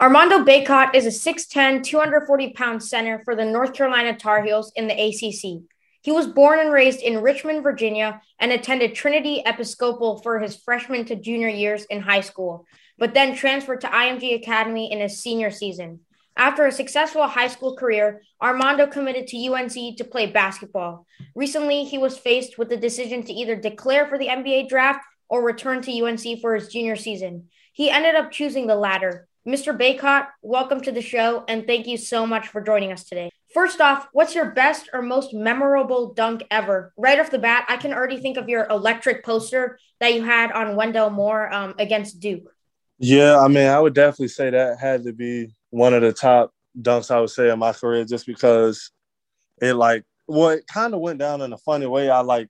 Armando Bacot is a 6'10, 240 pound center for the North Carolina Tar Heels in the ACC. He was born and raised in Richmond, Virginia, and attended Trinity Episcopal for his freshman to junior years in high school, but then transferred to IMG Academy in his senior season. After a successful high school career, Armando committed to UNC to play basketball. Recently, he was faced with the decision to either declare for the NBA draft or return to UNC for his junior season. He ended up choosing the latter. Mr. Bacot, welcome to the show, and thank you so much for joining us today. First off, what's your best or most memorable dunk ever? Right off the bat, I can already think of your electric poster that you had on Wendell Moore um, against Duke. Yeah, I mean, I would definitely say that had to be one of the top dunks I would say in my career, just because it like well, it kind of went down in a funny way. I like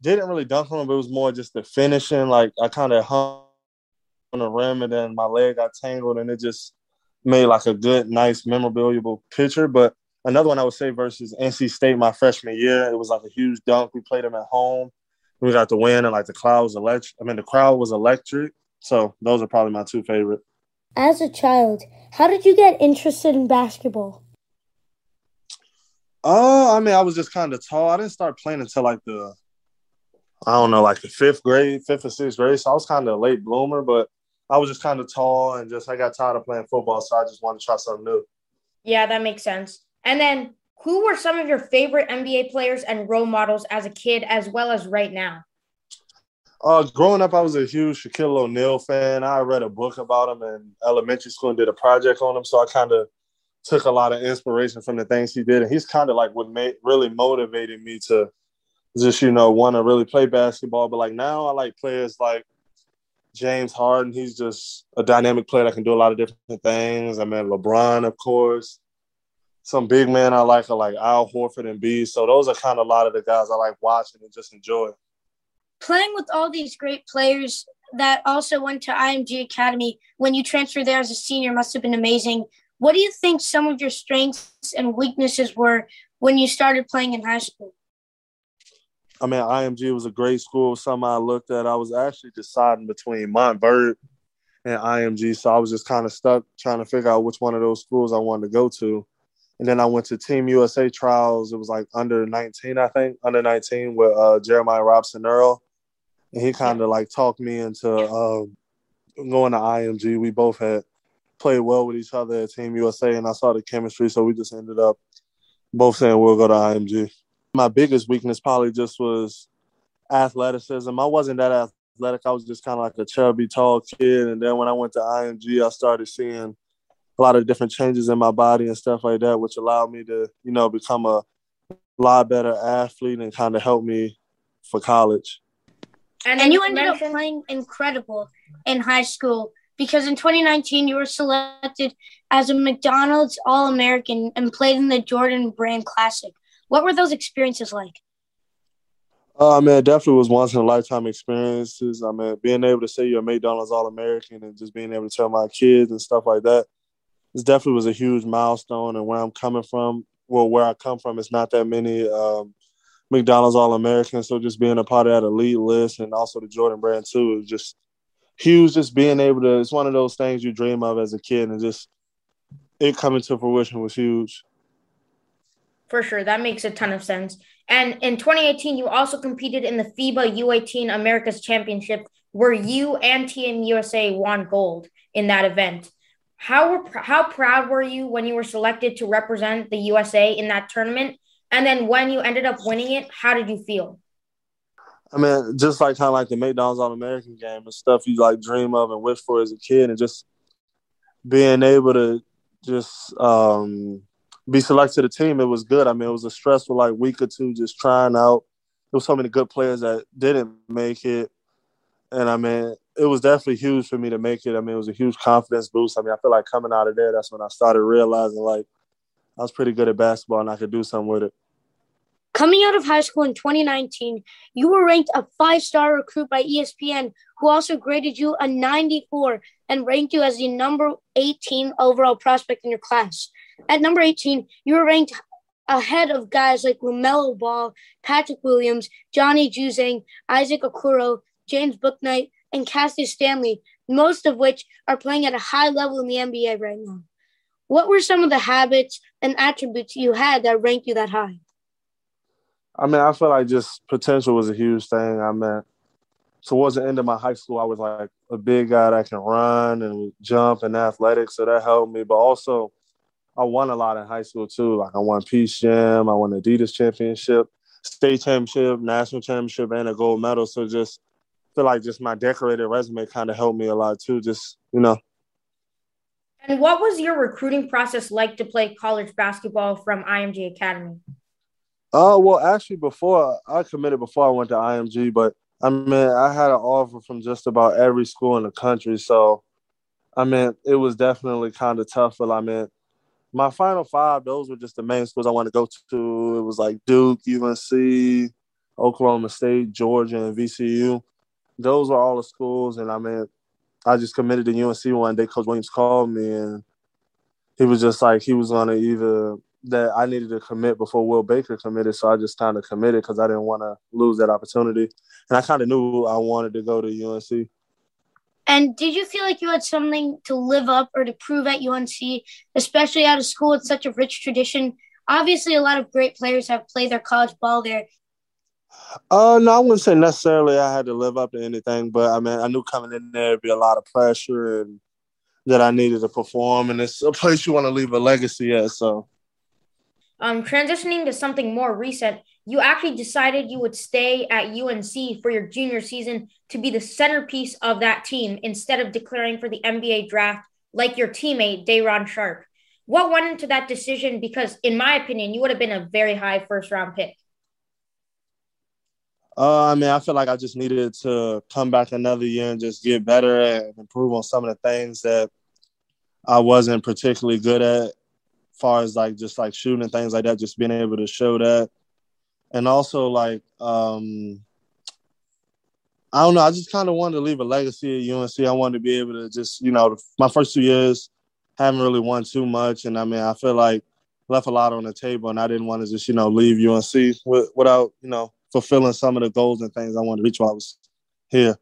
didn't really dunk on him, but it was more just the finishing. Like I kind of hung the rim, and then my leg got tangled, and it just made like a good, nice, memorable picture. But another one I would say versus NC State my freshman year. It was like a huge dunk. We played them at home. We got the win, and like the crowd was electric. I mean, the crowd was electric. So those are probably my two favorite. As a child, how did you get interested in basketball? Oh, uh, I mean, I was just kind of tall. I didn't start playing until like the, I don't know, like the fifth grade, fifth or sixth grade. So I was kind of a late bloomer, but I was just kind of tall and just I got tired of playing football, so I just wanted to try something new. Yeah, that makes sense. And then who were some of your favorite NBA players and role models as a kid as well as right now? Uh, growing up, I was a huge Shaquille O'Neal fan. I read a book about him in elementary school and did a project on him, so I kind of took a lot of inspiration from the things he did. And he's kind of like what made really motivated me to just you know want to really play basketball. But like now, I like players like James Harden. He's just a dynamic player that can do a lot of different things. I mean, LeBron, of course some big men I like are like Al Horford and B. So those are kind of a lot of the guys I like watching and just enjoy. Playing with all these great players that also went to IMG Academy when you transferred there as a senior must have been amazing. What do you think some of your strengths and weaknesses were when you started playing in high school? I mean, IMG was a great school. Something I looked at. I was actually deciding between Montverde and IMG, so I was just kind of stuck trying to figure out which one of those schools I wanted to go to. And then I went to Team USA trials. It was like under 19, I think, under 19 with uh, Jeremiah Robinson-Earl. And he kind of like talked me into uh, going to IMG. We both had played well with each other at Team USA, and I saw the chemistry. So we just ended up both saying we'll go to IMG. My biggest weakness probably just was athleticism. I wasn't that athletic. I was just kind of like a chubby, tall kid. And then when I went to IMG, I started seeing a lot of different changes in my body and stuff like that, which allowed me to, you know, become a lot better athlete and kind of help me for college. And, and you ended up playing incredible in high school because in 2019 you were selected as a McDonald's All American and played in the Jordan Brand Classic. What were those experiences like? Uh, I mean, it definitely was once in a lifetime experiences. I mean, being able to say you're a McDonald's All American and just being able to tell my kids and stuff like that this definitely was a huge milestone. And where I'm coming from, well, where I come from, it's not that many um, McDonald's All Americans. So just being a part of that elite list and also the Jordan brand too is just huge. Just being able to, it's one of those things you dream of as a kid, and just it coming to fruition was huge. For sure, that makes a ton of sense. And in 2018, you also competed in the FIBA U18 Americas Championship, where you and Team USA won gold in that event. How how proud were you when you were selected to represent the USA in that tournament? And then when you ended up winning it, how did you feel? I mean, just like kind of like the McDonald's All American game and stuff you like dream of and wish for as a kid, and just being able to just um, be selected to the team, it was good. I mean, it was a stressful like week or two just trying out. There was so many good players that didn't make it, and I mean, it was definitely huge for me to make it. I mean, it was a huge confidence boost. I mean, I feel like coming out of there, that's when I started realizing like I was pretty good at basketball and I could do something with it. Coming out of high school in 2019, you were ranked a five star recruit by ESPN, who also graded you a 94 and ranked you as the number 18 overall prospect in your class. At number 18, you were ranked ahead of guys like LaMelo Ball, Patrick Williams, Johnny Juzang, Isaac Okoro, James Bouknight, and Cassius Stanley, most of which are playing at a high level in the NBA right now. What were some of the habits and attributes you had that ranked you that high? I mean, I feel like just potential was a huge thing. I mean, towards the end of my high school, I was like a big guy that can run and jump and athletics, so that helped me. But also, I won a lot in high school too. Like I won Peach Jam, I won Adidas championship, state championship, national championship, and a gold medal. So just feel like just my decorated resume kind of helped me a lot too. Just you know. And what was your recruiting process like to play college basketball from IMG Academy? Oh uh, well, actually, before I committed, before I went to IMG, but I mean, I had an offer from just about every school in the country. So, I mean, it was definitely kind of tough. But I mean, my final five, those were just the main schools I wanted to go to. It was like Duke, UNC, Oklahoma State, Georgia, and VCU. Those were all the schools. And I mean, I just committed to UNC one day. Coach Williams called me and he was just like, he was going to either that I needed to commit before Will Baker committed. So I just kind of committed because I didn't want to lose that opportunity. And I kind of knew I wanted to go to UNC. And did you feel like you had something to live up or to prove at UNC, especially out of school with such a rich tradition? Obviously, a lot of great players have played their college ball there. Uh, no, I wouldn't say necessarily I had to live up to anything, but I mean, I knew coming in there would be a lot of pressure and that I needed to perform, and it's a place you want to leave a legacy at. So um, transitioning to something more recent, you actually decided you would stay at UNC for your junior season to be the centerpiece of that team instead of declaring for the NBA draft like your teammate, Day'Ron Sharpe. What went into that decision? Because, in my opinion, you would have been a very high first round pick. Uh, I mean, I feel like I just needed to come back another year and just get better and improve on some of the things that I wasn't particularly good at far as like just like shooting and things like that, just being able to show that. And also like um I don't know, I just kind of wanted to leave a legacy at UNC. I wanted to be able to just, you know, my first two years haven't really won too much. And I mean, I feel like left a lot on the table and I didn't want to just, you know, leave UNC without, you know, fulfilling some of the goals and things I wanted to reach while I was here.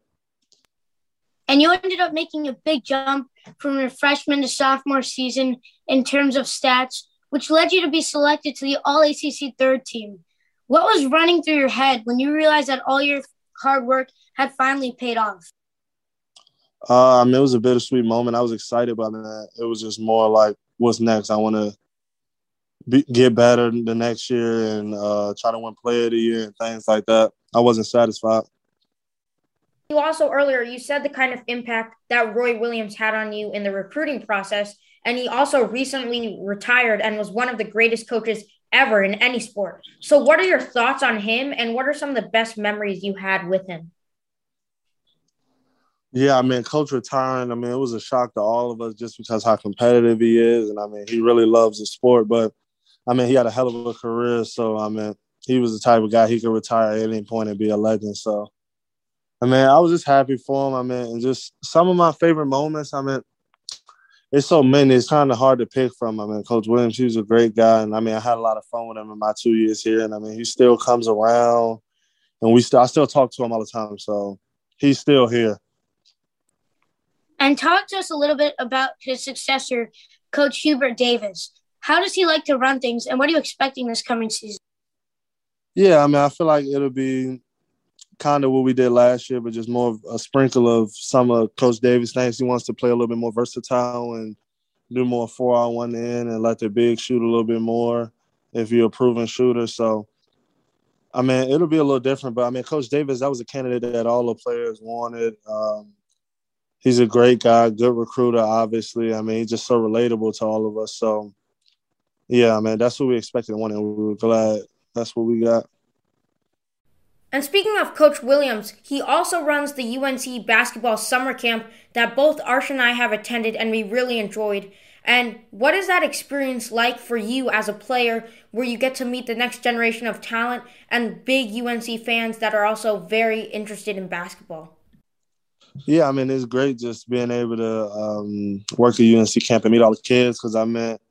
And you ended up making a big jump from your freshman to sophomore season in terms of stats, which led you to be selected to the All ACC third team. What was running through your head when you realized that all your hard work had finally paid off? Mean, it was a bittersweet moment. I was excited about that. It was just more like, what's next? I want to get better the next year and uh, try to win Player of the Year and things like that. I wasn't satisfied. You also earlier you said the kind of impact that Roy Williams had on you in the recruiting process, and he also recently retired and was one of the greatest coaches ever in any sport. So, what are your thoughts on him, and what are some of the best memories you had with him? Yeah, I mean, coach retiring. I mean, it was a shock to all of us just because how competitive he is, and I mean, he really loves the sport. But I mean, he had a hell of a career, so I mean, he was the type of guy he could retire at any point and be a legend. So I mean, I was just happy for him. I mean, and just some of my favorite moments. I mean, it's so many. It's kind of hard to pick from. I mean, Coach Williams, he was a great guy, and I mean, I had a lot of fun with him in my two years here. And I mean, he still comes around, and we still I still talk to him all the time. So he's still here. And talk to us a little bit about his successor, Coach Hubert Davis. How does he like to run things, and what are you expecting this coming season? Yeah, I mean, I feel like it'll be kind of what we did last year, but just more of a sprinkle of some of Coach Davis things. He wants to play a little bit more versatile and do more four on one end and let the big shoot a little bit more if you're a proven shooter. So, I mean, it'll be a little different, but I mean, Coach Davis, that was a candidate that all the players wanted. Um, he's a great guy, good recruiter, obviously. I mean, he's just so relatable to all of us. So, yeah, I mean, that's what we expected one, and we were glad that's what we got. And speaking of Coach Williams, he also runs the UNC basketball summer camp that both Arsh and I have attended and we really enjoyed. And what is that experience like for you as a player where you get to meet the next generation of talent and big UNC fans that are also very interested in basketball? Yeah, I mean, it's great just being able to um, work at UNC camp and meet all the kids because I mean, it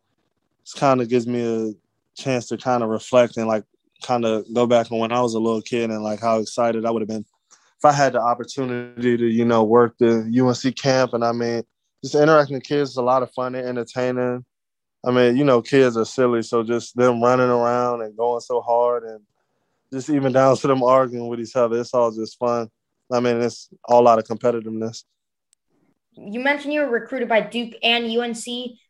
kind of gives me a chance to kind of reflect and like kind of go back on when I was a little kid and like how excited I would have been if I had the opportunity to, you know, work the UNC camp, and I mean, just interacting with kids is a lot of fun and entertaining. I mean, you know, kids are silly, so just them running around and going so hard, and just even down to them arguing with each other, it's all just fun. I mean, it's all out of competitiveness. You mentioned you were recruited by Duke and UNC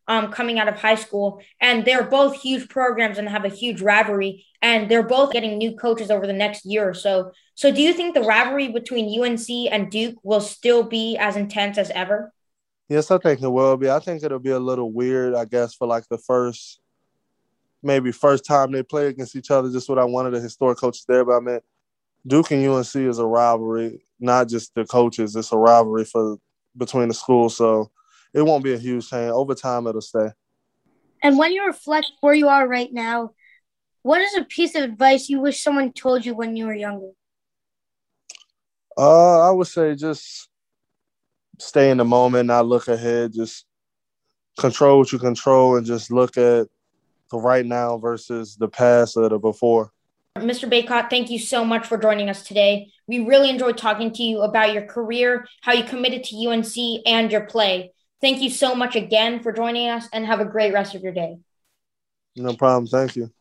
um, coming out of high school, and they're both huge programs and have a huge rivalry, and they're both getting new coaches over the next year or so. So, do you think the rivalry between UNC and Duke will still be as intense as ever? Yes, I think it will be. I think it'll be a little weird, I guess, for like the first, maybe first time they play against each other, just what I wanted the historic coaches there. But I mean, Duke and UNC is a rivalry, not just the coaches. It's a rivalry for between the schools. So it won't be a huge change. Over time, it'll stay. And when you reflect where you are right now, what is a piece of advice you wish someone told you when you were younger? Uh, I would say just stay in the moment, not look ahead. Just control what you control, and just look at the right now versus the past or the before. Mr. Bacot, thank you so much for joining us today. We really enjoyed talking to you about your career, how you committed to UNC, and your play. Thank you so much again for joining us and have a great rest of your day. No problem. Thank you.